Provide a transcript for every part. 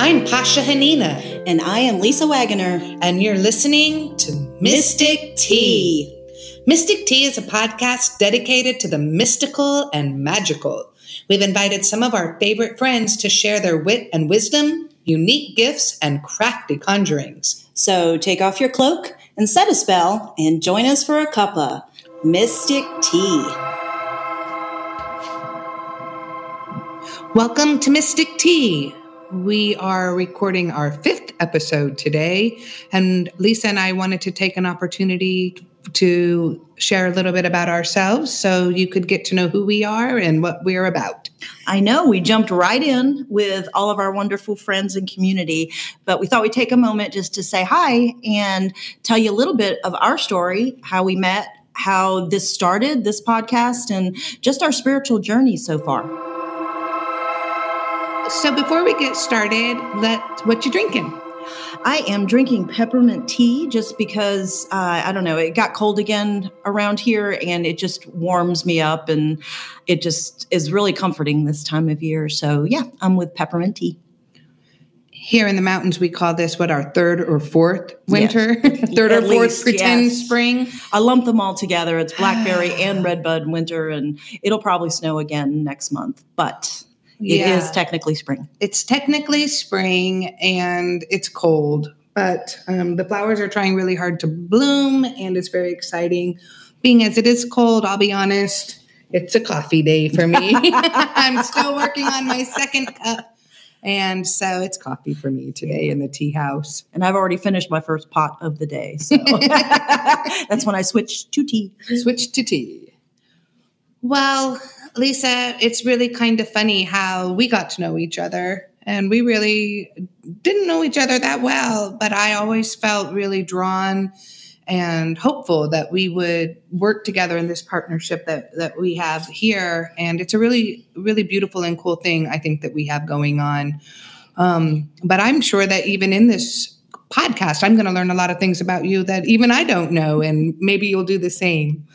I'm Pascha Hanina. And I am Lisa Wagoner. And you're listening to Mystic Tea. Mystic Tea is a podcast dedicated to the mystical and magical. We've invited some of our favorite friends to share their wit and wisdom, unique gifts, and crafty conjurings. So take off your cloak and set a spell and join us for a cuppa Mystic Tea. Welcome to Mystic Tea. We are recording our fifth episode today, and Lisa and I wanted to take an opportunity to share a little bit about ourselves so you could get to know who we are and what we're about. I know we jumped right in with all of our wonderful friends and community, but we thought we'd take a moment just to say hi and tell you a little bit of our story, how we met, how this started, this podcast, and just our spiritual journey so far. So before we get started, let what you drinking? I am drinking peppermint tea just because uh, I don't know. It got cold again around here, and it just warms me up, and it just is really comforting this time of year. So yeah, I'm with peppermint tea. Here in the mountains, we call this what our third or fourth winter, yes. third or fourth least, pretend yes. spring. I lump them all together. It's blackberry and redbud winter, and it'll probably snow again next month, but it yeah. is technically spring. It's technically spring and it's cold, but um, the flowers are trying really hard to bloom and it's very exciting. Being as it is cold, I'll be honest, it's a coffee day for me. I'm still working on my second cup. And so it's coffee for me today in the tea house. And I've already finished my first pot of the day. So that's when I switched to tea. Switch to tea. Well, Lisa, it's really kind of funny how we got to know each other. And we really didn't know each other that well, but I always felt really drawn and hopeful that we would work together in this partnership that, that we have here. And it's a really, really beautiful and cool thing, I think, that we have going on. Um, but I'm sure that even in this podcast, I'm going to learn a lot of things about you that even I don't know, and maybe you'll do the same.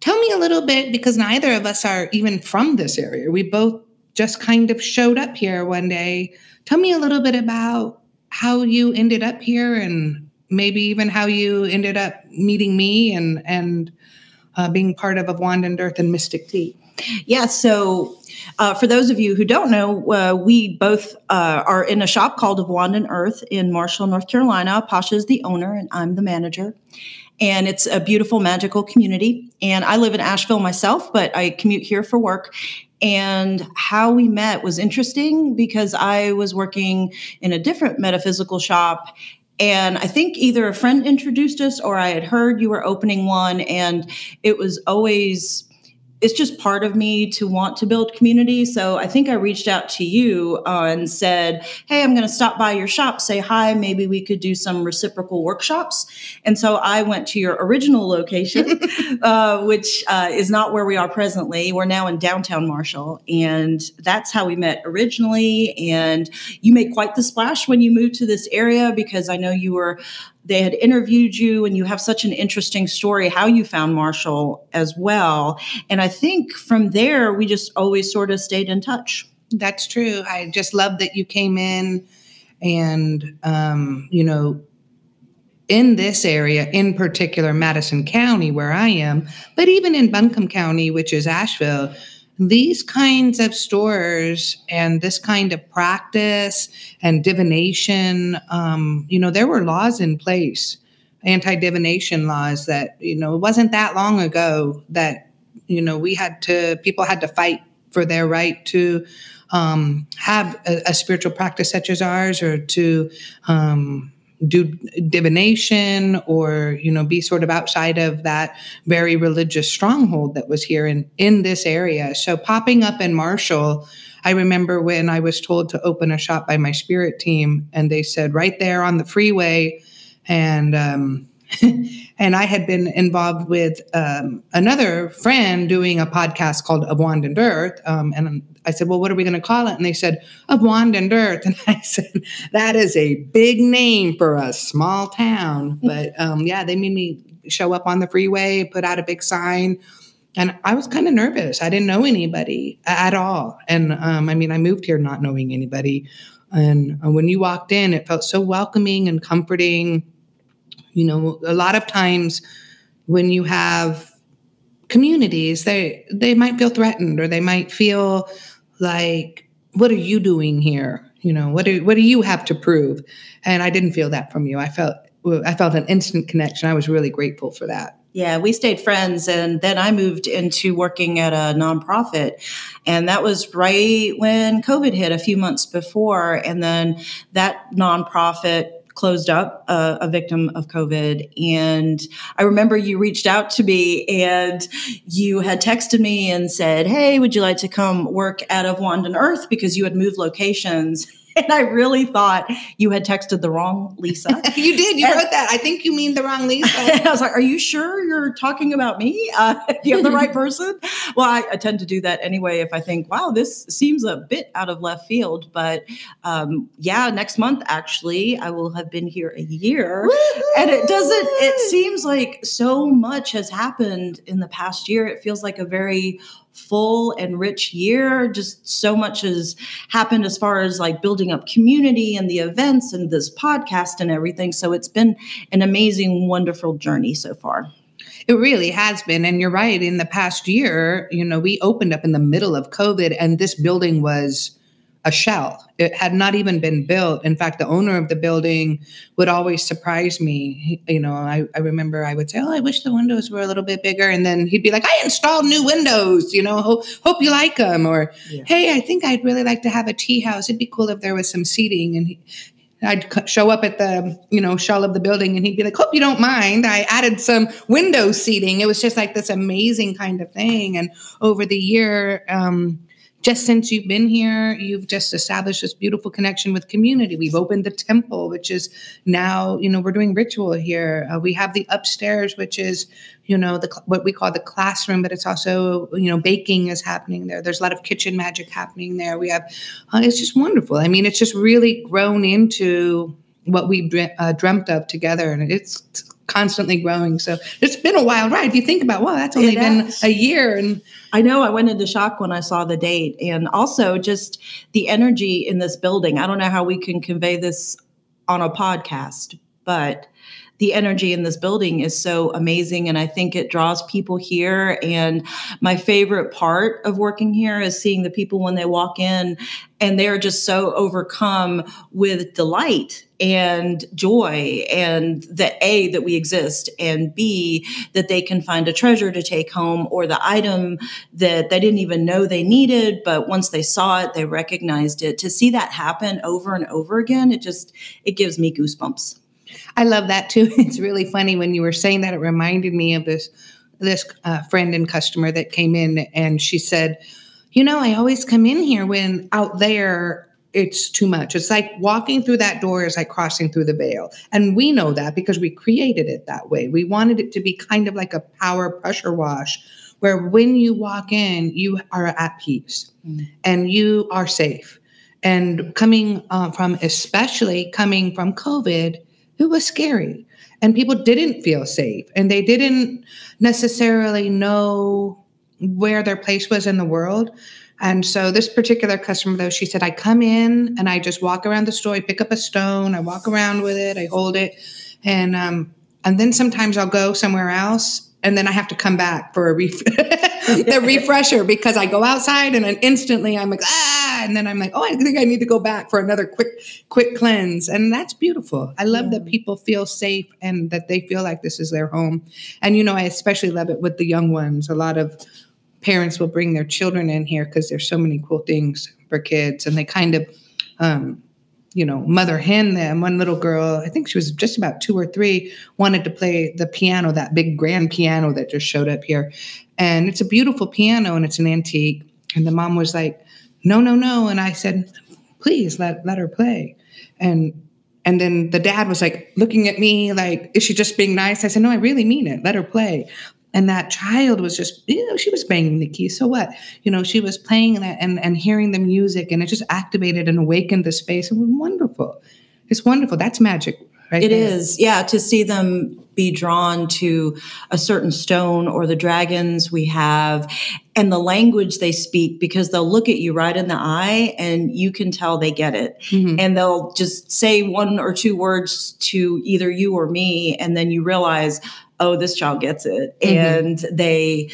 Tell me a little bit because neither of us are even from this area. We both just kind of showed up here one day. Tell me a little bit about how you ended up here and maybe even how you ended up meeting me and and uh, being part of, of Wand and Earth and Mystic Tea. Yeah, so uh, for those of you who don't know, uh, we both uh, are in a shop called Wand and Earth in Marshall, North Carolina. Pascha is the owner, and I'm the manager and it's a beautiful, magical community. And I live in Asheville myself, but I commute here for work. And how we met was interesting because I was working in a different metaphysical shop. And I think either a friend introduced us or I had heard you were opening one. And it was always it's just part of me to want to build community. So I think I reached out to you uh, and said, Hey, I'm going to stop by your shop, say hi. Maybe we could do some reciprocal workshops. And so I went to your original location, uh, which uh, is not where we are presently. We're now in downtown Marshall. And that's how we met originally. And you made quite the splash when you moved to this area because I know you were they had interviewed you and you have such an interesting story how you found Marshall as well. And I think from there, we just always sort of stayed in touch. That's true. I just love that you came in and, um, you know, in this area, in particular, Madison County, where I am, but even in Buncombe County, which is Asheville, these kinds of stores and this kind of practice and divination, um, you know, there were laws in place, anti divination laws that, you know, it wasn't that long ago that, you know, we had to, people had to fight for their right to um, have a, a, spiritual practice such as ours or to, um, do divination or you know be sort of outside of that very religious stronghold that was here in in this area. So popping up in marshall i remember when i was told to open a shop by my spirit team and they said right there on the freeway. And um, and I had been involved with um, another friend doing a podcast called Of Wand and Earth. Um, and I said, Well, what are we going to call it? And they said, Of Wand and Earth. And I said, That is a big name for a small town. But um, yeah, they made me show up on the freeway, put out a big sign. And I was kind of nervous. I didn't know anybody at all. And um, I mean, I moved here not knowing anybody. And uh, when you walked in, it felt so welcoming and comforting. You know, a lot of times when you have communities, they they might feel threatened or they might feel like, what are you doing here? You know, what do what do you have to prove? And I didn't feel that from you. I felt I felt an instant connection. I was really grateful for that. Yeah, we stayed friends. And then I moved into working at a nonprofit. And that was right when COVID hit a few months before. And then that nonprofit closed up, uh, a victim of COVID. And I remember you reached out to me and you had texted me and said, Hey, would you like to come work out of Wand and Earth? Because you had moved locations. And I really thought you had texted the wrong Lisa. you did. You and, wrote that. I think you mean the wrong Lisa. I was like, "Are you sure you're talking about me? Uh, you have the right person?" Well, I, I, tend to do that anyway if I think, "Wow, this seems a bit out of left field." But um, yeah, next month actually, I will have been here a year, Woo-hoo! and it doesn't. It seems like so much has happened in the past year. It feels like a very full and rich year. Just so much has happened as far as like building up community and the events and this podcast and everything. So it's been an amazing, wonderful journey so far. It really has been. And you're right. In the past year, you know, we opened up in the middle of COVID and this building was a shell. It had not even been built. In fact, the owner of the building would always surprise me. He, you know, I, I remember I would say, Oh, I wish the windows were a little bit bigger. And then he'd be like, I installed new windows, you know, hope, hope you like them. Or, yeah. Hey, I think I'd really like to have a tea house. It'd be cool if there was some seating. And he, I'd show up at the, you know, shell of the building and he'd be like, hope you don't mind. I added some window seating. It was just like this amazing kind of thing. And over the year, um, just since you've been here, you've just established this beautiful connection with community. We've opened the temple, which is now, you know, we're doing ritual here. Uh, we have the upstairs, which is, you know, the what we call the classroom, but it's also, you know, baking is happening there. There's a lot of kitchen magic happening there. We have, uh, it's just wonderful. I mean, it's just really grown into what we uh, dreamt of together, and it's constantly growing. So it's been a wild ride. If you think about, well, that's only it been has. a year. And I know I went into shock when I saw the date and also just the energy in this building. I don't know how we can convey this on a podcast, but the energy in this building is so amazing and i think it draws people here. And my favorite part of working here is seeing the people when they walk in and they're just so overcome with delight and joy and the a that we exist and b that they can find a treasure to take home or the item that they didn't even know they needed but once they saw it they recognized it. To see that happen over and over again it just it gives me goosebumps I love that too. It's really funny when you were saying that. It reminded me of this this uh, friend and customer that came in, and she said, "You know, I always come in here when out there." It's too much. It's like walking through that door is like crossing through the veil. And we know that because we created it that way. We wanted it to be kind of like a power pressure wash where when you walk in, you are at peace mm. and you are safe. And coming uh, from, especially coming from COVID, it was scary. And people didn't feel safe. And they didn't necessarily know where their place was in the world. And so this particular customer though she said i come in and i just walk around the store i pick up a stone i walk around with it i hold it. And um and then sometimes i'll go somewhere else and then i have to come back for a ref- the refresher because i go outside and then instantly i'm like ah and then I'm like, oh, I think I need to go back for another quick, quick cleanse. And that's beautiful. I love yeah. that people feel safe and that they feel like this is their home. And, you know, I especially love it with the young ones. A lot of parents will bring their children in here because there's so many cool things for kids and they kind of, um, you know, mother hen them. One little girl, I think she was just about two or three, wanted to play the piano, that big grand piano that just showed up here. And it's a beautiful piano and it's an antique. And the mom was like, no, no, no. And I said, please let, let her play. And and then the dad was like looking at me like, is she just being nice? I said, no, I really mean it. Let her play. And that child was just, you know, she was banging the keys. So what? You know, she was playing that and, and hearing the music and it just activated and awakened the space. It was wonderful. It's wonderful. That's magic. Right it there. is, yeah, to see them be drawn to a certain stone or the dragons we have and the language they speak because they'll look at you right in the eye and you can tell they get it. Mhm. And they'll just say one or two words to either you or me, and then you realize, oh, this child gets it. Mhm. And they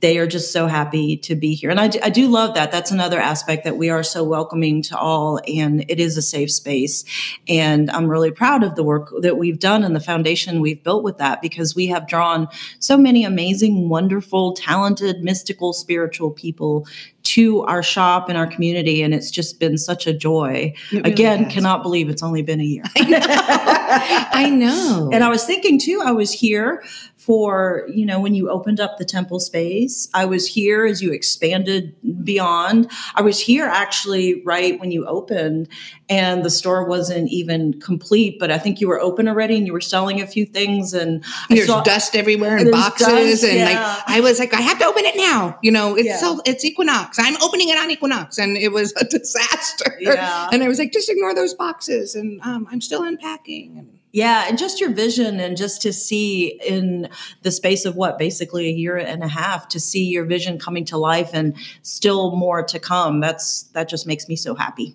they are just so happy to be here. And I do, I do love that. That's another aspect that we are so welcoming to all, and it is a safe space. And I'm really proud of the work that we've done and the foundation we've built with that because we have drawn so many amazing, wonderful, talented, mystical, spiritual people to our shop and our community. And it's just been such a joy. Really Again, has. cannot believe it's only been a year. I know. And I was thinking too, I was here for, you know, when you opened up the temple space. I was here as you expanded beyond. I was here actually right when you opened and the store wasn't even complete, but I think you were open already and you were selling a few things and There's saw- dust everywhere and boxes, dust, and yeah. like I was like, I have to open it now. You know, it's Yeah. so it's Equinox. I'm opening it on Equinox, and it was a disaster. Yeah. And I was like, just ignore those boxes, and um, I'm still unpacking. And Yeah, and just your vision, and just to see in the space of what basically a year and a half to see your vision coming to life, and still more to come. That's that just makes me so happy.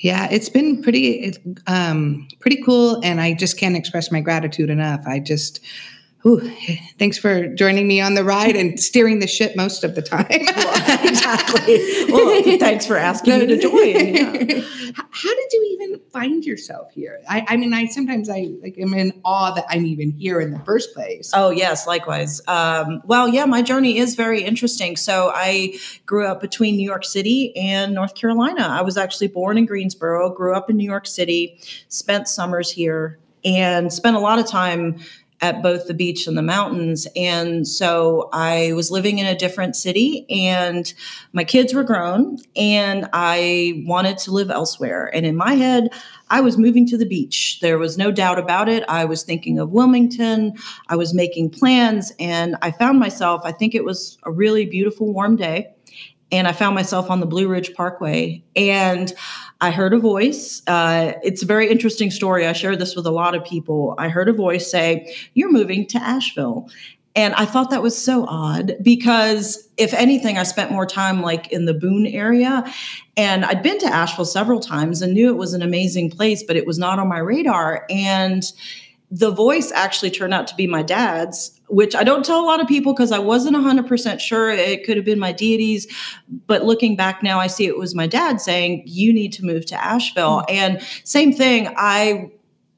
yeah, it's been pretty, um, pretty cool, and I just can't express my gratitude enough. I just. Ooh, thanks for joining me on the ride and steering the ship most of the time. exactly. Well, thanks for asking me to join. Yeah. How how did you even find yourself here? I, I mean, I sometimes I like am in awe that I'm even here in the first place. Oh, yes, likewise. Um, well, yeah, my journey is very interesting. So I grew up between New York City and North Carolina. I was actually born in Greensboro, grew up in New York City, spent summers here, and spent a lot of time at both the beach and the mountains. And so I was living in a different city and my kids were grown and I wanted to live elsewhere. And in my head, I was moving to the beach. There was no doubt about it. I was thinking of Wilmington. I was making plans and I found myself, I think it was a really beautiful warm day. And I found myself on the Blue Ridge Parkway and I heard a voice. Uh, it's a very interesting story. I share this with a lot of people. I heard a voice say, You're moving to Asheville. And I thought that was so odd because, if anything, I spent more time like in the Boone area. And I'd been to Asheville several times and knew it was an amazing place, but it was not on my radar. And the voice actually turned out to be my dad's, which I don't tell a lot of people because I wasn't 100% sure. It could have been my deities. But looking back now, I see it was my dad saying, You need to move to Asheville. Mm. And same thing, I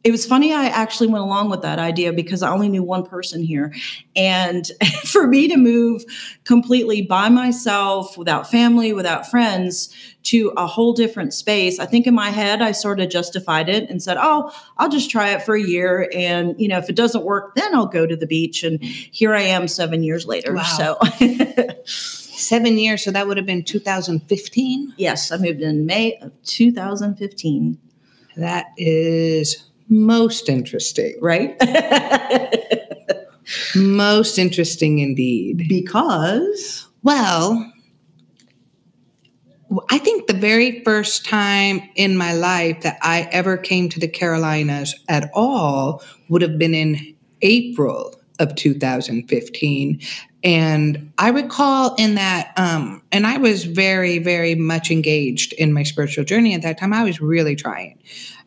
it was funny I actually went along with that idea because I only knew one person here. And for me to move completely by myself, without family, without friends, to a whole different space, I think in my head I sort of justified it and said, "Oh, I'll just try it for a year and, you know, if it doesn't work, then I'll go to the beach." And here I am 7 years later. Wow. So, Seven years, so that would have been 2015. yes, I moved in May of 2015, That is most interesting. right? Most interesting indeed. because Well, I think the very first time in my life that I ever came to the Carolinas at all would have been in April of 2015. And I recall in that, um, and I was very, very much engaged in my spiritual journey at that time. I was really trying.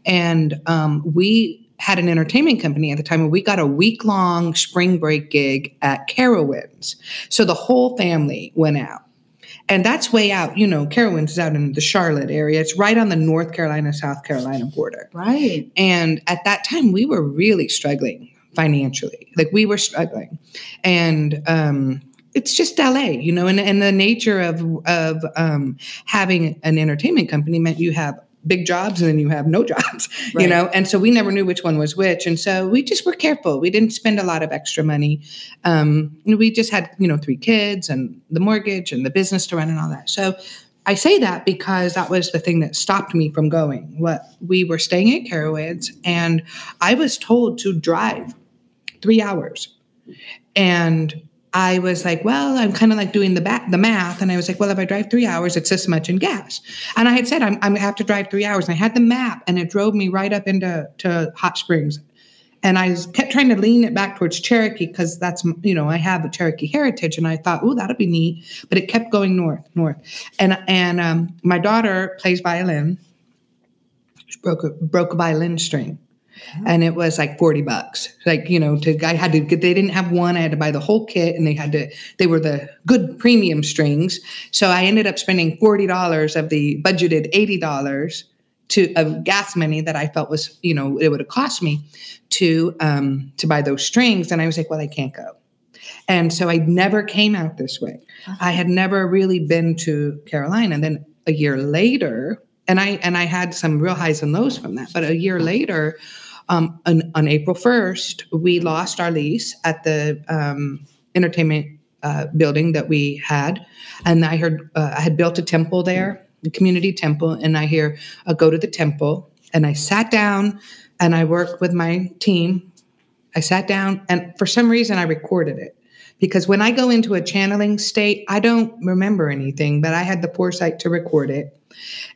And um, we had an entertainment company at the time, and we got a week long spring break gig at Carowinds. So the whole family went out. And that's way out, you know, Carowinds is out in the Charlotte area. It's right on the North Carolina, South Carolina border. right. And at that time, we were really struggling financially. Like we were struggling. And um, it's just LA, you know, and, and the nature of, of um, having an entertainment company meant you have big jobs and then you have no jobs, you know? And so we never knew which one was which. And so we just were careful. We didn't spend a lot of extra money. Um, we just had, you know, three kids and the mortgage and the business to run and all that. So I say that because that was the thing that stopped me from going. What we were staying at Carowinds and I was told to drive three hours. And I was like, well, I'm kind of like doing the the math, and I was like, well, if I drive three hours, it's this much in gas. And I had said I'm, I'm gonna have to drive three hours, and I had the map, and it drove me right up into to Hot Springs, and I kept trying to lean it back towards Cherokee because that's you know I have a Cherokee heritage, and I thought, oh, that'll be neat. But it kept going north, north, and and um, my daughter plays violin. She broke a, broke a violin string, and it was like 40 bucks. Like you know to i had to get they didn't have one. I had to buy the whole kit and they had to they were the good premium strings. So i ended up spending $40 of the budgeted $80 to of gas money that i felt was you know it would have cost me to um to buy those strings. And i was like well i can't go. And so i never came out this way. Uh-huh. i had never really been to carolina. And then a year later and i and i had some real highs and lows from that but a year later um, on, on, April 1st, we lost our lease at the um, entertainment uh, building that we had. And I heard uh, I had built a temple there, a community temple. And I hear, uh, go to the temple. And I sat down and I worked with my team. I sat down and for some reason I recorded it. Because when I go into a channeling state, I don't remember anything, but I had the foresight to record it.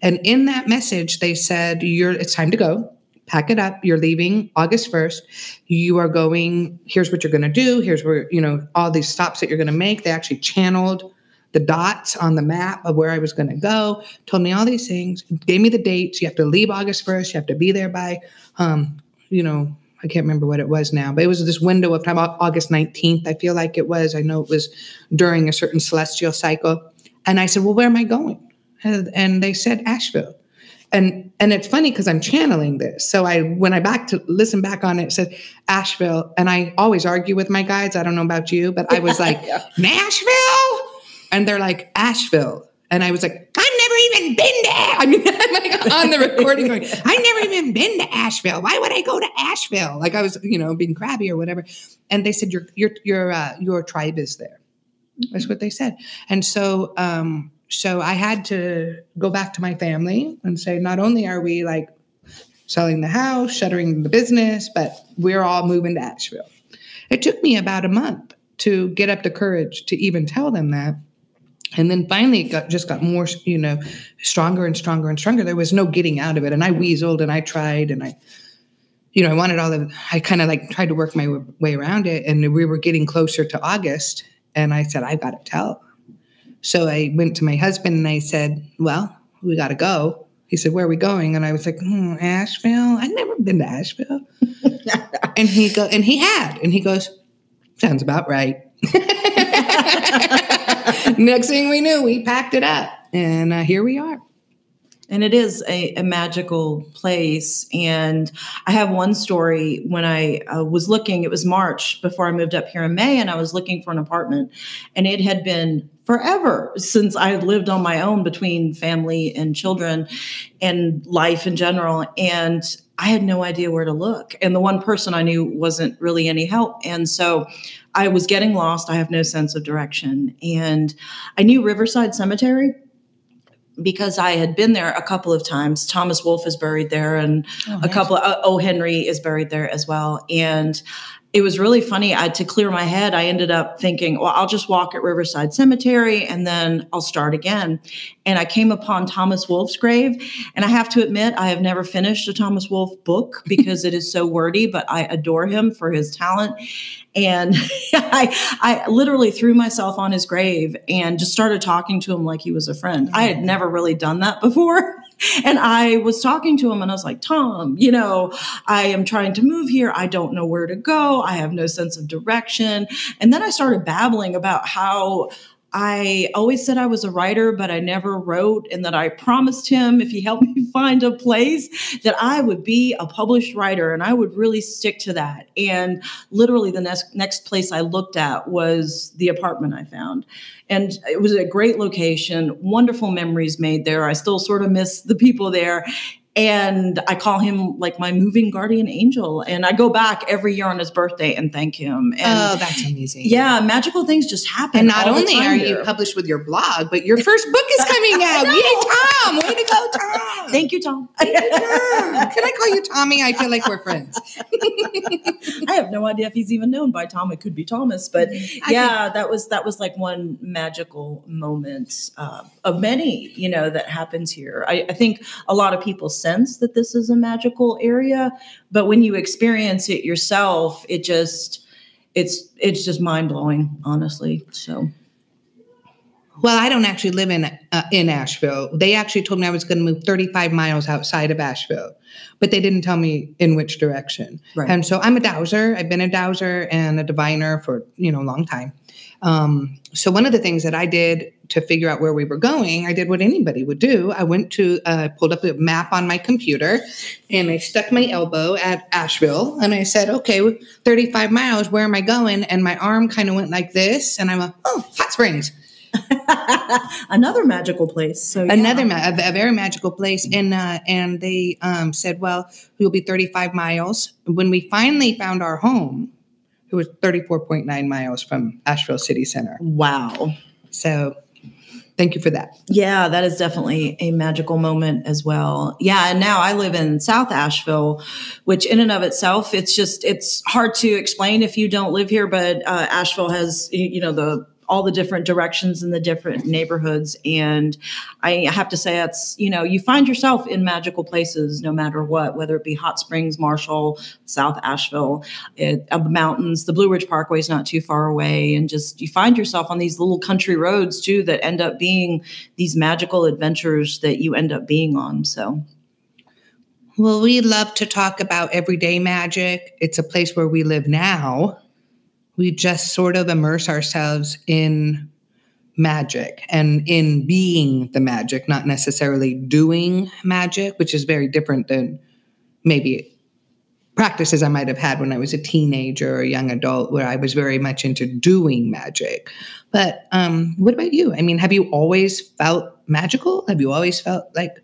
And in that message, they said, You're it's time to go pack it up. You're leaving August 1st. You are going, here's what you're going to do. Here's where, you know, all these stops that you're going to make. They actually channeled the dots on the map of where I was going to go, told me all these things, gave me the dates. You have to leave August 1st. You have to be there by, um, you know, I can't remember what it was now, but it was this window of time, August 19th, I feel like it was. I know it was during a certain celestial cycle. And I said, Well, where am I going? And they said, Asheville and and it's funny because I'm channeling this. So I when I back to listen back on it, it said Asheville, and I always argue with my guides. I don't know about you, but I was like yeah. Nashville, and they're like Asheville, and I was like I've never even been there. I mean, I'm like on the recording going, I've never even been to Asheville. Why would I go to Asheville? Like I was, you know, being crabby or whatever. And they said your your your uh, your tribe is there. That's what they said. And so um, so I had to go back to my family and say, not only are we like selling the house, shuttering the business, but we're all moving to Asheville. It took me about a month to get up the courage to even tell them that. And then finally, it got, just got more, you know, stronger and stronger and stronger. There was no getting out of it. And I weasled and I tried and I, you know, I wanted all of, I kind of like tried to work my way around it. And we were getting closer to August. And I said, I've got to tell. So I went to my husband and I said, Well, we got to go. He said, Where are we going? And I was like, hmm, Asheville. I'd never been to Asheville. and he go and he had. And he goes, Sounds about right. Next thing we knew, we packed it up. And uh, here we are. And it is a, a, magical place. And I have one story when I uh, was looking, it was March before I moved up here in May, and I was looking for an apartment. And it had been forever since I had lived on my own between family and children and life in general. And I had no idea where to look. And the one person I knew wasn't really any help. And so I was getting lost. I have no sense of direction. And I knew Riverside Cemetery because I had been there a couple of times. Thomas Wolfe is buried there, and oh, a couple of uh, O. Henry is buried there as well. And it was really funny. I, to clear my head, I ended up thinking, well, I'll just walk at Riverside Cemetery and then I'll start again. And I came upon Thomas Wolfe's grave. And I have to admit, I have never finished a Thomas Wolfe book because it is so wordy, but I adore him for his talent. And I, I literally threw myself on his grave and just started talking to him like he was a friend. I had never really done that before. And I was talking to him and I was like, Tom, you know, I am trying to move here. I don't know where to go. I have no sense of direction. And then I started babbling about how I always said I was a writer, but I never wrote, and that I promised him if he helped me find a place that I would be a published writer and I would really stick to that. And literally, the next, next place I looked at was the apartment I found. And it was a great location, wonderful memories made there. I still sort of miss the people there and I call him like my moving guardian angel. And I go back every year on his birthday and thank him. And oh, that's amazing. Yeah, magical things just happen. And not only are you published with your blog, but your first book is coming out. Yay, Tom! Way to go, Tom! Thank you, Tom. Can I call you Tommy? I feel like we're friends. I have no idea if he's even known by Tom. It could be Thomas, but yeah, that was that was like one magical moment uh, of many, you know, that happens here. I, I think a lot of people sense that this is a magical area, but when you experience it yourself, it just it's it's just mind blowing, honestly. So. Well, I don't actually live in uh, in Asheville. They actually told me I was going to move 35 miles outside of Asheville, but they didn't tell me in which direction. Right. And so I'm a dowser. I've been a dowser and a diviner for you know a long time. Um, so one of the things that I did to figure out where we were going, I did what anybody would do. I went to uh, pulled up a map on my computer, and I stuck my elbow at Asheville, and I said, "Okay, 35 miles. Where am I going?" And my arm kind of went like this, and I went, "Oh, Hot Springs." Another magical place. So yeah. another ma- a, a very magical place and uh, and they um, said well we'll be 35 miles when we finally found our home it was 34.9 miles from asheville city center Wow. so thank you for that Yeah, that is definitely a magical moment as well. Yeah, and now I live in South Asheville, which in and of itself, it's just it's hard to explain if you don't live here. But uh, Asheville has you you know the all the different directions in the different neighborhoods, and I have to say that's you know you find yourself in magical places no matter what, whether it be Hot Springs, Marshall, South Asheville, it, uh, the mountains, the Blue Ridge Parkway is not too far away, and just you find yourself on these little country roads too that end up being these magical adventures that you end up being on. So. Well we love to talk about everyday magic. It's a place where we live now we just sort of immerse ourselves in magic and in being the magic not necessarily doing magic which is very different than maybe practices I might have had when I was a teenager or a young adult, where I was very much into doing magic. But um, what about you? I mean, have you always felt magical? Have you always felt like,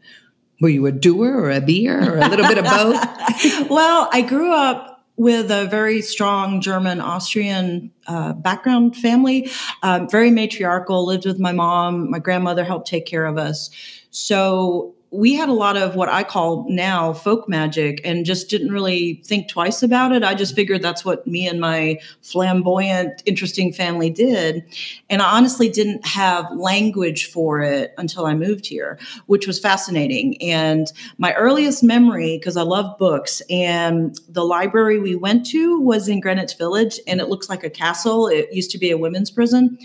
were you a doer or a beer or a little bit of both? well, I grew up with a very strong German Austrian uh, background family, um, very matriarchal, lived with my mom. My grandmother helped take care of us. So we had a lot of what I call now folk magic and just didn't really think twice about it. I just figured that's what me and my flamboyant, interesting family did. And I honestly didn't have language for it until I moved here, which was fascinating. And my earliest memory, because I love books, and the library we went to was in Greenwich Village, and it looks like a castle. It used to be a women's prison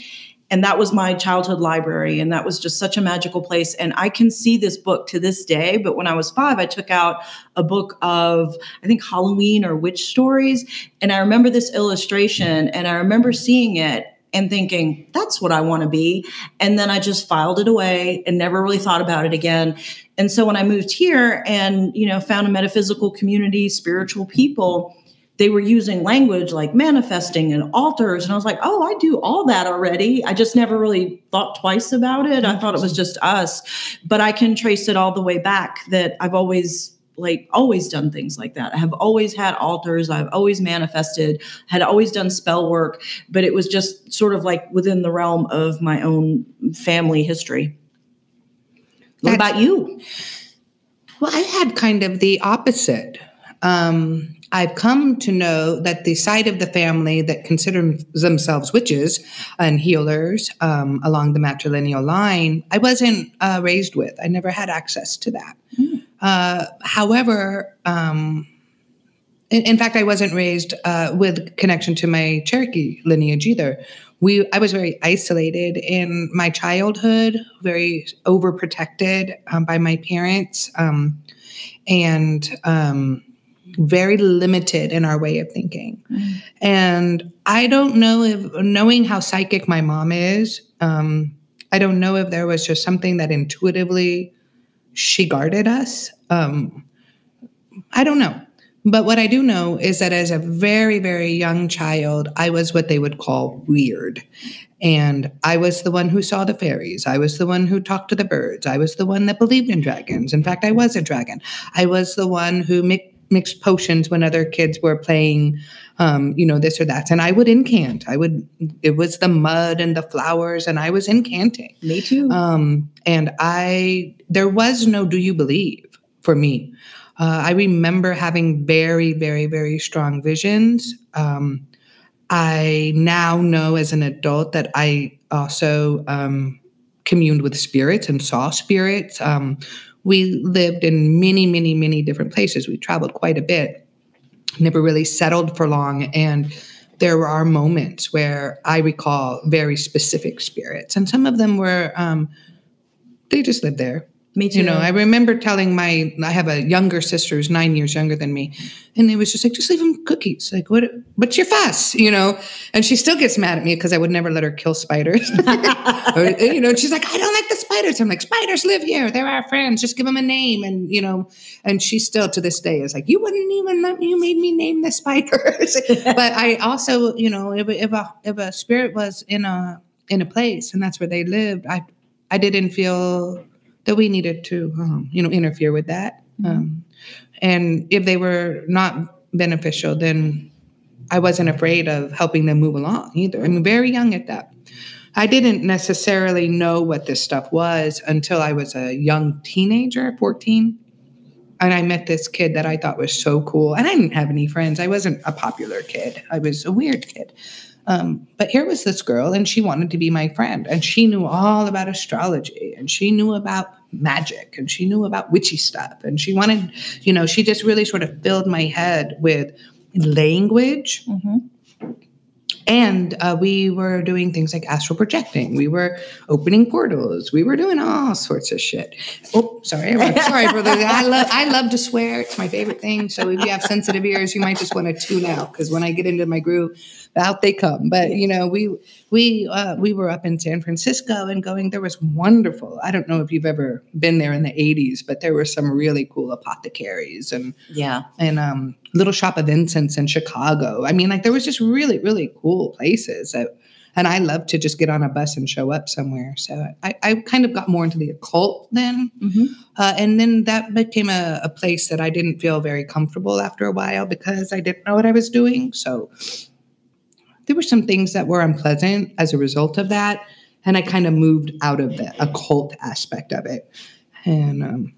and that was my childhood library and that was just such a magical place. And i can see this book to this day but when i was five i took out a book of i think halloween or witch stories. And i remember this illustration and i remember seeing it and thinking that's what i want to be. And then i just filed it away and never really thought about it again. And so when i moved here and you know found a metaphysical community spiritual people they were using language like manifesting and altars. And I was like, oh, I do all that already. I just never really thought twice about it. I thought it was just us. But I can trace it all the way back that I've always like always done things like that. I have always had altars. I've always manifested, had always done spell work, but it was just sort of like within the realm of my own family history. What That's- about you? Well, I had kind of the opposite. Um, I've come to know that the side of the family that consider themselves witches and healers um, along the matrilineal line, I wasn't uh, raised with. I never had access to that. Uh, however, um, in, in fact, I wasn't raised uh, with connection to my Cherokee lineage either. We, I was very isolated in my childhood, very overprotected um, by my parents, um, and um, very limited in our way of thinking. And I don't know if, knowing how psychic my mom is, um, I don't know if there was just something that intuitively she guarded us. Um, I don't know. But what I do know is that as a very, very young child, I was what they would call weird. And I was the one who saw the fairies. I was the one who talked to the birds. I was the one that believed in dragons. In fact, I was a dragon. I was the one who mi- mixed potions when other kids were playing, um, you know, this or that. And I would incant. I would, it was the mud and the flowers, and I was incanting. Me too. Um, and I, there was no do you believe? for me. Uh, I remember having very, very, very strong visions. Um, I now know as an adult that I also um, communed with spirits and saw spirits. We lived in many, many, many different places. We traveled quite a bit, never really settled for long. And there are moments where I recall very specific spirits, and some of them were, um, they just lived there. Me too. You know, I remember telling my, I have a younger sister who's nine years younger than me, and it was just like, just leave them cookies. Like, what? What's your fuss? You know, and she still gets mad at me because I would never let her kill spiders. or, you know, she's like, I don't like the spiders. I'm like, spiders live here. They're our friends. Just give them a name, and you know, and she still to this day is like, you wouldn't even let me. You made me name the spiders. but I also, you know, if, if a if a spirit was in a in a place and that's where they lived, I I didn't feel that we needed to, um, you know, interfere with that. Mm-hmm. Um, and if they were not beneficial, then I wasn't afraid of helping them move along either. I'm very young at that. I didn't necessarily know what this stuff was until I was a young teenager, 14. And I met this kid that I thought was so cool. And I didn't have any friends. I wasn't a popular kid. I was a weird kid. Um, but here was this girl, and she wanted to be my friend, and she knew all about astrology, and she knew about magic, and she knew about witchy stuff, and she wanted, you know, she just really sort of filled my head with language. And uh, we were doing things like astral projecting. We were opening portals. We were doing all sorts of shit. Oh, sorry, sorry, brother. I love I love to swear. It's my favorite thing. So if you have sensitive ears, you might just want to tune out because when I get into my groove, out they come. But you know, we we uh, we were up in San Francisco and going. There was wonderful. I don't know if you've ever been there in the '80s, but there were some really cool apothecaries and Yeah. and um, Little Shop of Incense in Chicago. I mean, like there was just really, really cool places. That, and I love to just get on a bus and show up somewhere. So I, I kind of got more into the occult then. Mhm. Uh, and then that became a, a place that I didn't feel very comfortable after a while because I didn't know what I was doing. So there were some things that were unpleasant as a result of that. And I kind of moved out of the occult aspect of it. And um,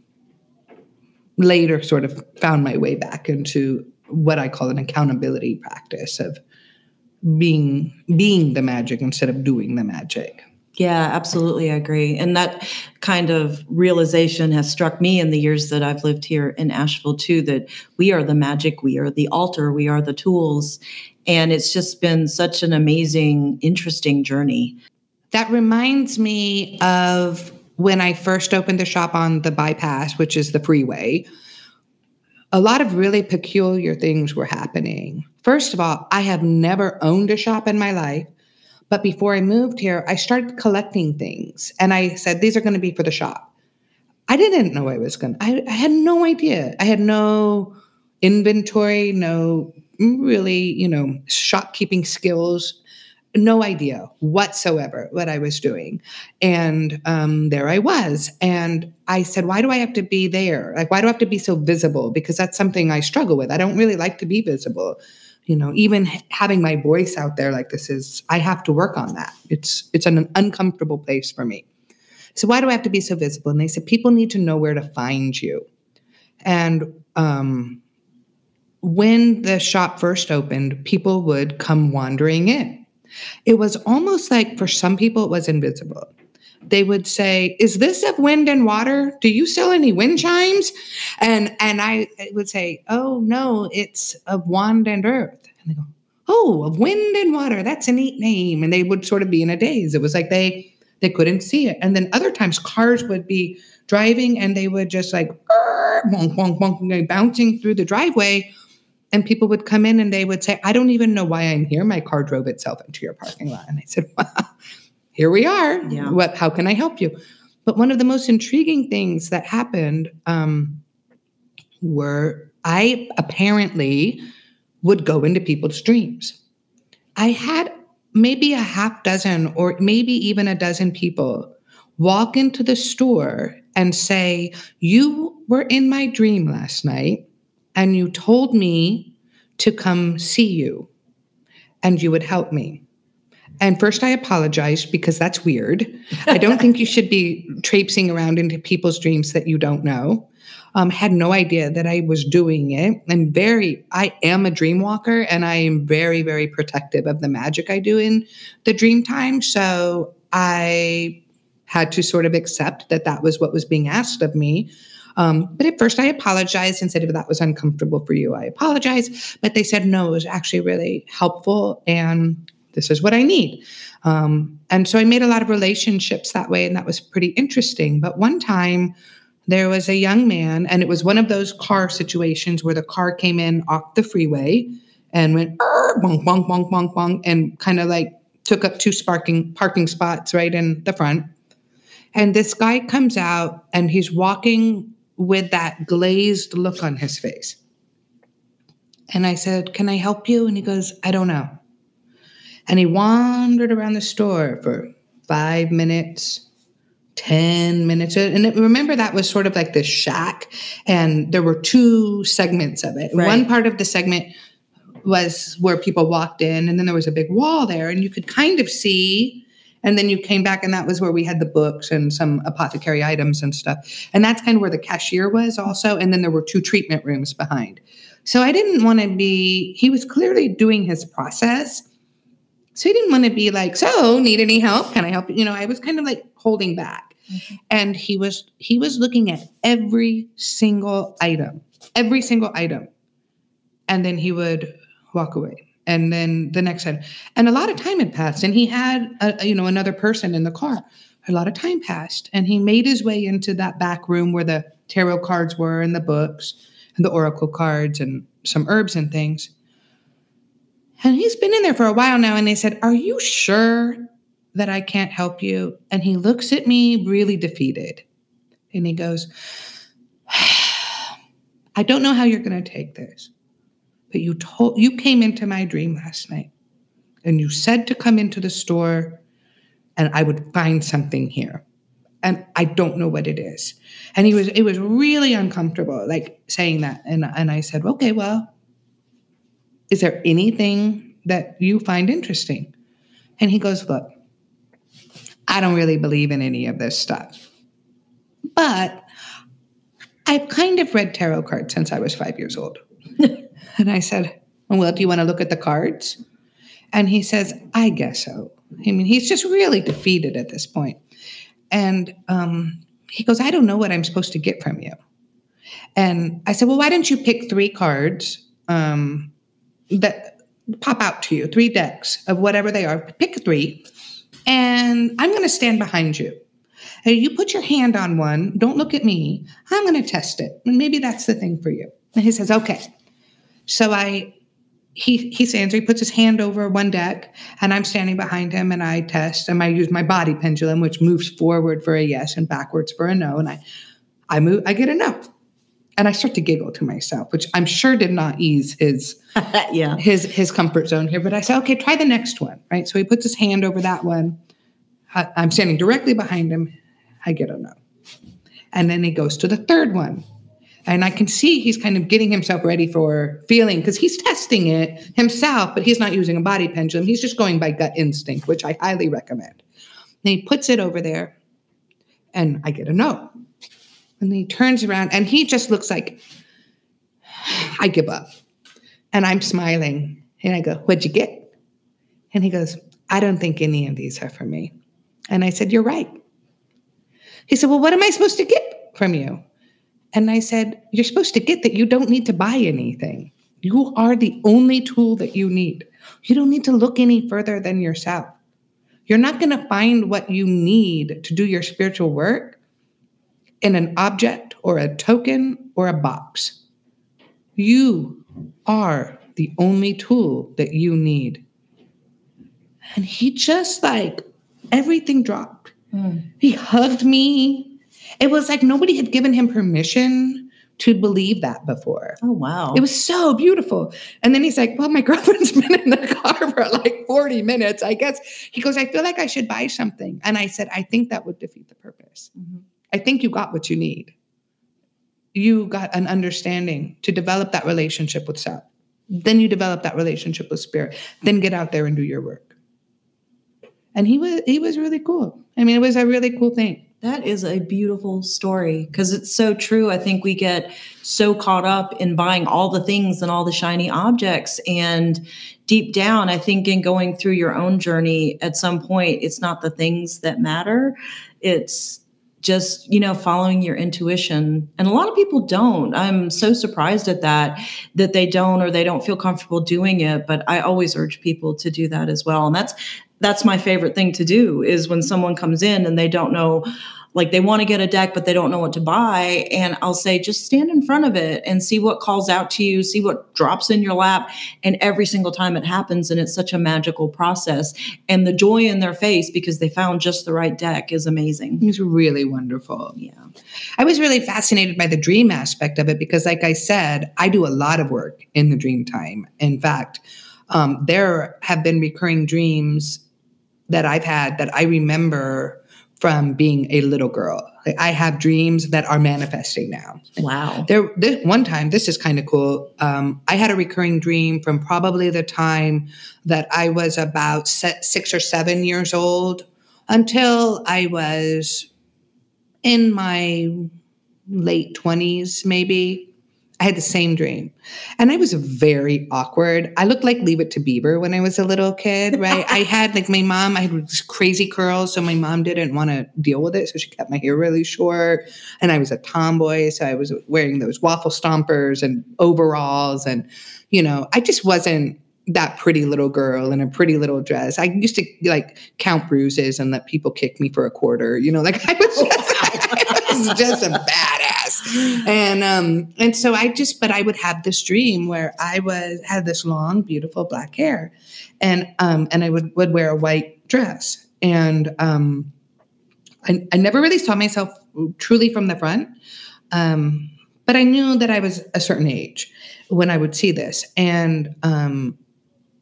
later sort of found my way back into what I call an accountability practice of being being the magic instead of doing the magic. Yeah, absolutely. I agree. And that kind of realization has struck me in the years that I've lived here in Asheville, too, that we are the magic, we are the altar, we are the tools. And it's just been such an amazing, interesting journey. That reminds me of when I first opened the shop on the bypass, which is the freeway. A lot of really peculiar things were happening. First of all, I have never owned a shop in my life. But before I moved here, I started collecting things and I said, these are going to be for the shop. I didn't know I was going to, I had no idea. I had no inventory, no really, you know, shopkeeping skills, no idea whatsoever what I was doing. And um, there I was. And I said, why do I have to be there? Like, why do I have to be so visible? Because that's something I struggle with. I don't really like to be visible you know even having my voice out there like this is i have to work on that it's it's an uncomfortable place for me so why do i have to be so visible and they said people need to know where to find you and um, when the shop first opened people would come wandering in it was almost like for some people it was invisible. They would say is this of wind and water? Do you sell any wind chimes? And and i would say oh no it's of wand and earth. And they go oh of wind and water. That's a neat name. And they would sort of be in a daze. It was like they they couldn't see it. And then other times cars would be driving and they would just like wonk, wonk, like bouncing through the driveway and people would come in and they would say i don't even know why i'm here my car drove itself into your parking lot and i said well here we are. Yeah. What? How can I help you? But one of the most intriguing things that happened um, were I apparently would go into people's dreams. I had maybe a half dozen or maybe even a dozen people walk into the store and say, You were in my dream last night and you told me to come see you and you would help me. And first, I apologized because that's weird. I don't think you should be traipsing around into people's dreams that you don't know. Um, had no idea that I was doing it. I'm very, I am a dream walker and I am very, very protective of the magic I do in the dream time. So I had to sort of accept that that was what was being asked of me. Um, but at first, I apologized and said, if that was uncomfortable for you, I apologize. But they said, no, it was actually really helpful. And this is what I need. Um, and so I made a lot of relationships that way. And that was pretty interesting. But one time, there was a young man, and it was one of those car situations where the car came in off the freeway and went bonk, bonk, bonk, bonk, bonk, and kind of like took up two sparking parking spots right in the front. And this guy comes out and he's walking with that glazed look on his face. And I said, Can I help you? And he goes, I don't know. And he wandered around the store for five minutes, 10 minutes. And remember, that was sort of like this shack, and there were two segments of it. Right. One part of the segment was where people walked in, and then there was a big wall there, and you could kind of see. And then you came back, and that was where we had the books and some apothecary items and stuff. And that's kind of where the cashier was also. And then there were two treatment rooms behind. So I didn't want to be, he was clearly doing his process. So he didn't want to be like, so need any help? Can I help? You know, I was kind of like holding back. Mm-hmm. And he was he was looking at every single item, every single item. And then he would walk away and then the next time. And a lot of time had passed and he had a, you know another person in the car. A lot of time passed and he made his way into that back room where the tarot cards were and the books and the oracle cards and some herbs and things. And he's been in there for a while now and they said are you sure that i can't help you? And he looks at me really defeated and he goes i don't know how you're going to take this but you told you came into my dream last night and you said to come into the store and I would find something here. And I don't know what it is. And he was it was really uncomfortable like saying that and and I said, "Okay, well, is there anything that you find interesting?" And he goes, "Look, I don't really believe in any of this stuff. But I've kind of read tarot cards since I was 5 years old." And I said, Well, do you want to look at the cards? And he says, I guess so. I mean, he's just really defeated at this point. And um, he goes, I don't know what I'm supposed to get from you. And I said, Well, why don't you pick three cards um, that pop out to you, three decks of whatever they are? Pick three. And I'm going to stand behind you. And you put your hand on one. Don't look at me. I'm going to test it. And maybe that's the thing for you. And he says, Okay. So I he he stands he puts his hand over one deck and I'm standing behind him and I test and I use my body pendulum which moves forward for a yes and backwards for a no and I I move I get a no. And I start to giggle to myself, which I'm sure did not ease his yeah his his comfort zone here. But I said, okay, try the next one, right? So he puts his hand over that one. I, I'm standing directly behind him. I get a no. And then he goes to the third one. And I can see he's kind of getting himself ready for feeling because he's testing it himself, but he's not using a body pendulum. He's just going by gut instinct, which I highly recommend. And he puts it over there, and I get a no. And he turns around and he just looks like, I give up. And I'm smiling. And I go, What'd you get? And he goes, I don't think any of these are for me. And I said, You're right. He said, Well, what am I supposed to get from you? And I said, You're supposed to get that you don't need to buy anything. You are the only tool that you need. You don't need to look any further than yourself. You're not going to find what you need to do your spiritual work in an object or a token or a box. You are the only tool that you need. And he just like everything dropped. Mm. He hugged me. It was like nobody had given him permission to believe that before. Oh, wow. It was so beautiful. And then he's like, Well, my girlfriend's been in the car for like 40 minutes. I guess he goes, I feel like I should buy something. And I said, I think that would defeat the purpose. Mm-hmm. I think you got what you need. You got an understanding to develop that relationship with self. Then you develop that relationship with spirit. Then get out there and do your work. and he was he was really cool. I mean, it was a really cool thing. That is a beautiful story because it's so true. I think we get so caught up in buying all the things and all the shiny objects. And deep down, I think in going through your own journey, at some point, it's not the things that matter. It's just you know following your intuition and a lot of people don't i'm so surprised at that that they don't or they don't feel comfortable doing it but i always urge people to do that as well and that's that's my favorite thing to do is when someone comes in and they don't know like they want to get a deck but they don't know what to buy and i'll say just stand in front of it and see what calls out to you see what drops in your lap. And every single time it happens and it's such a magical process and the joy in their face because they found just the right deck is amazing. It's really wonderful. Yeah. I was really fascinated by the dream aspect of it because like i said i do a lot of work in the dream time. In fact um, there have been recurring dreams that I've had that I remember from being a little girl. Like I have dreams that are manifesting now. Wow. There, this, one time, this is kind of cool. Um, I had a recurring dream from probably the time that I was about six or seven years old until I was in my late 20s, maybe. I had the same dream. And I was very awkward. I looked like Leave It to Beaver when I was a little kid, right? I had like my mom, I had crazy curls. So my mom didn't want to deal with it. So she kept my hair really short. And I was a tomboy. So I was wearing those waffle stompers and overalls. And, you know, I just wasn't that pretty little girl in a pretty little dress. I used to like count bruises and let people kick me for a quarter. You know, like I was just, I was just a badass. And um and so I just but I would have this dream where I was had this long, beautiful black hair. And um and I would would wear a white dress. And um I, I never really saw myself truly from the front. Um, but I knew that I was a certain age when I would see this. And um,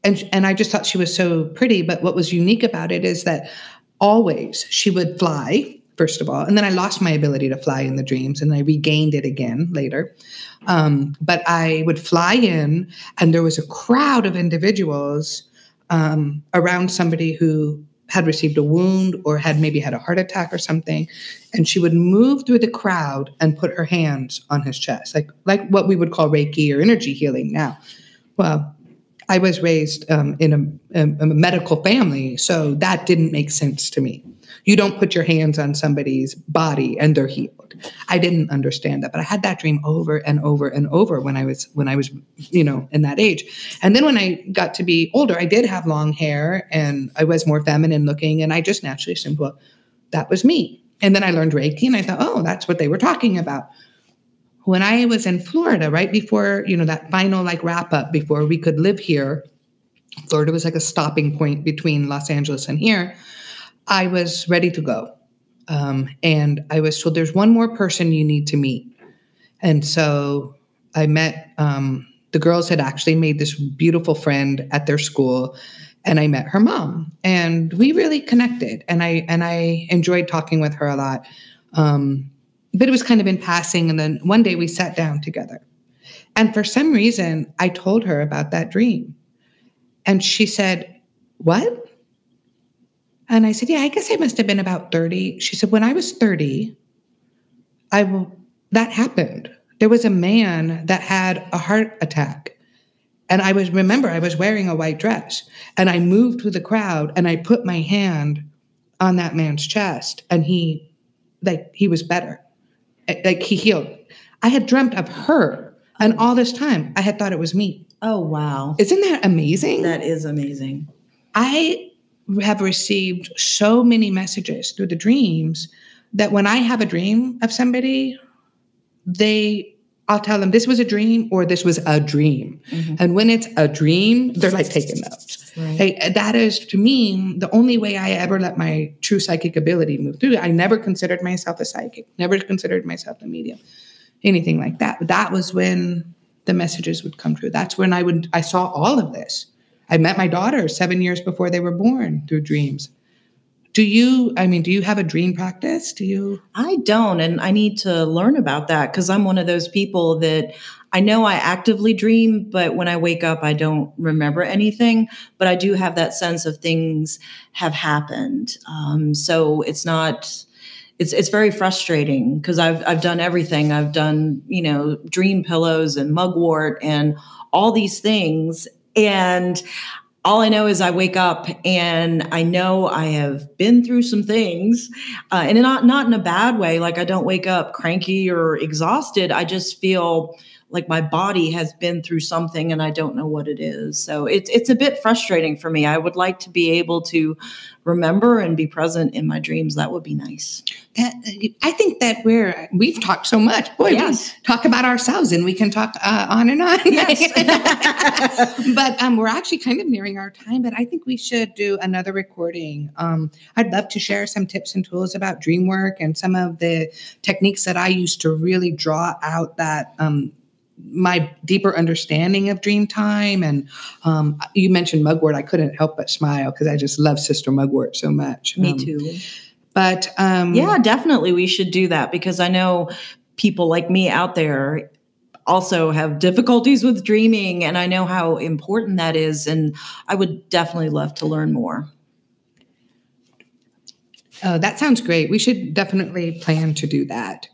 and and I just thought she was so pretty. But what was unique about it is that always she would fly first of all, and then I lost my ability to fly in the dreams, and I regained it again later. Um, but I would fly in, and there was a crowd of individuals um, around somebody who had received a wound or had maybe had a heart attack or something and she would move through the crowd and put her hands on his chest like like what we would call reiki or energy healing now well I was raised um, in a, a, a, medical family, so that didn't make sense to me. You don't put your hands on somebody's body and they're healed. I didn't understand that, but I had that dream over and over and over when I was when I was you know in that age. And then when I got to be older, I did have long hair and I was more feminine looking, and I just naturally assumed, well, that was me. And then I learned Reiki, and I thought, oh, that's what they were talking about when I was in Florida, right before, you know, that final like wrap up before we could live here, Florida was like a stopping point between Los Angeles and here. I was ready to go. Um, and I was told there's one more person you need to meet. And so I met, um, the girls had actually made this beautiful friend at their school and I met her mom and we really connected and I, and I enjoyed talking with her a lot. Um, but it was kind of in passing. And then one day we sat down together. And for some reason, I told her about that dream. And she said, What? And I said, Yeah, I guess I must have been about 30. She said, When I was 30, I will, that happened. There was a man that had a heart attack. And I was, remember, I was wearing a white dress. And I moved through the crowd and I put my hand on that man's chest. And he, like, he was better Uh, like he healed. I had dreamt of her, and all this time I had thought it was me. Oh wow! Isn't that amazing? That is amazing. I have received so many messages through the dreams that when I have a dream of somebody, they I'll tell them this was a dream or this was a dream. Mm-hmm. And when it's a dream, they're like taking notes. Right. Hey, that is to me the only way I ever let my true psychic ability move through. I never considered myself a psychic, never considered myself a medium, anything like that. But that was when the messages would come true. That's when I would I saw all of this. I met my daughter seven years before they were born through dreams. Do you, I mean, do you have a dream practice? Do you? I don't. And I need to learn about that because I'm one of those people that I know I actively dream, but when I wake up, I don't remember anything. But I do have that sense of things have happened. Um, so it's not. It's it's very frustrating because I've I've done everything. I've done you know dream pillows and mugwort and all these things, and all I know is I wake up and I know I have been through some things, uh, and not not in a bad way. Like I don't wake up cranky or exhausted. I just feel like my body has been through something and I don't know what it is. So it's it's a bit frustrating for me. I would like to be able to remember and be present in my dreams. That would be nice. That, I think that we're we've talked so much. Boy, yes. we talk about ourselves and we can talk uh, on and on. Yes. but um, we're actually kind of nearing our time. But I think we should do another recording. Um, I'd love to share some tips and tools about dream work and some of the techniques that I use to really draw out that. Um, my deeper understanding of dream time. And um, you mentioned mugwort. I couldn't help but smile because i just love sister mugwort so much. Me um, too. but um, yeah definitely we should do that because i know people like me out there also have difficulties with dreaming and i know how important that is and i would definitely love to learn more. Oh, that sounds great. We should definitely plan to do that.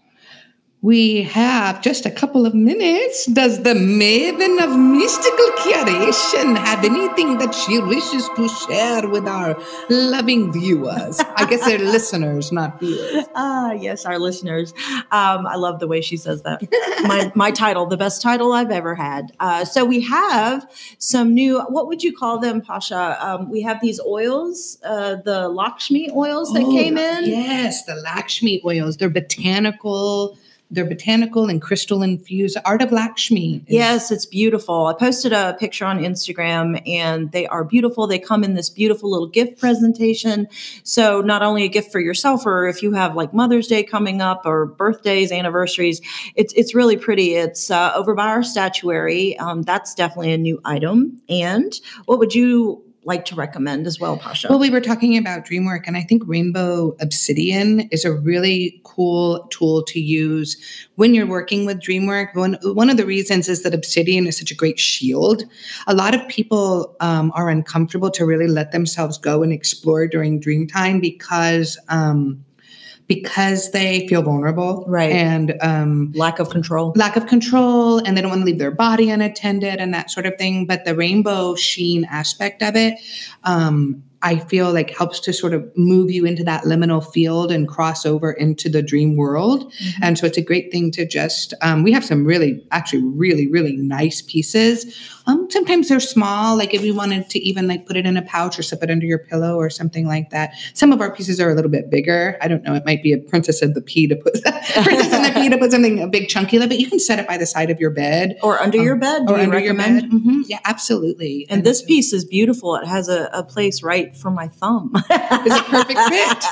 We have just a couple of minutes. Does the maven of mystical curation have anything that she wishes to share with our loving viewers? I guess they're listeners, not viewers. Ah, yes, our listeners. Um, I love the way she says that. my, my title, the best title I've ever had. Uh, so we have some new, what would you call them, Pascha? Um, we have these oils, uh, the Lakshmi oils that oh, came in. Yes, the Lakshmi oils. They're botanical they're botanical and crystal infused. Art of Lakshmi. Yes, it's beautiful. I posted a picture on Instagram and they are beautiful. They come in this beautiful little gift presentation. So, not only a gift for yourself, or if you have like Mother's Day coming up or birthdays, anniversaries, it's, it's really pretty. It's uh, over by our statuary. Um, that's definitely a new item. And what would you like to recommend as well, Pascha? Well, we were talking about DreamWork, and I think Rainbow Obsidian is a really cool tool to use when you're working with DreamWork. One, one of the reasons is that Obsidian is such a great shield. A lot of people um, are uncomfortable to really let themselves go and explore during dream time because. Um, because they feel vulnerable right. and um, lack of control. lack of control and they don't want to leave their body unattended and that sort of thing. But the rainbow sheen aspect of it um, I feel like helps to sort of move you into that liminal field and cross over into the dream world. Mm-hmm. And so it's a great thing to just, um, we have some really, actually really, really nice pieces. Um, sometimes they're small, like if you wanted to even like put it in a pouch or slip it under your pillow or something like that. Some of our pieces are a little bit bigger. I don't know, it might be a princess of the pea to put, princess in the pea to put something a big chunky, but you can set it by the side of your bed. Or under um, your bed. or under recommend? your bed. Mm-hmm. Yeah, absolutely. And, and this piece is beautiful. It has a, a place right for my thumb. it's a perfect fit.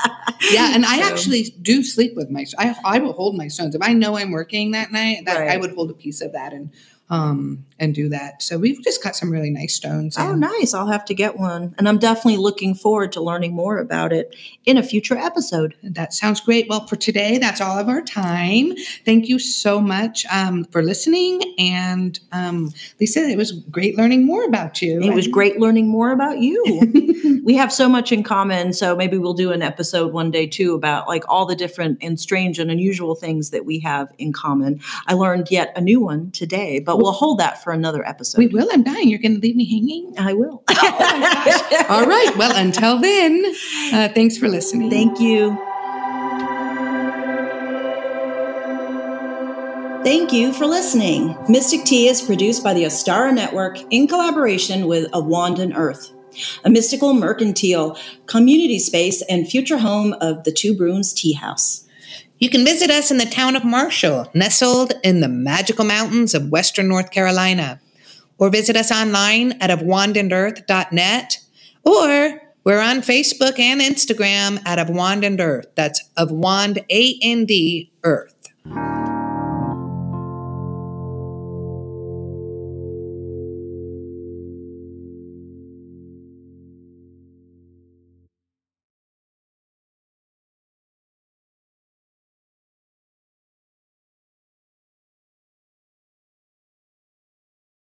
Yeah, and I actually do sleep with my. I I will hold my stones if I know I'm working that night. That right. I would hold a piece of that and um, and do that. So we've just got some really nice stones. Oh, nice. I'll have to get one. And I'm definitely looking forward to learning more about it in a future episode. That sounds great. Well, for today, that's all of our time. Thank you so much um, for listening. And um, Lisa, it was great learning more about you. It was great learning more about you. we have so much in common. So maybe we'll do an episode one day too about like all the different and strange and unusual things that we have in common. I learned yet a new one today, but we'll hold that for another episode. We will. I'm dying. You're going to leave me hanging? I will. oh All right. Well, until then, uh, thanks for listening. Thank you. Thank you for listening. Mystic Tea is produced by the Ostara Network in collaboration with Of Wand and Earth, a mystical mercantile community space and future home of the Two Brooms Tea House. You can visit us in the town of Marshall, nestled in the magical mountains of western North Carolina. Or visit us online at ofwandandearth.net. Or we're on Facebook and Instagram at Of Wand and Earth. That's Of Wand A N D Earth.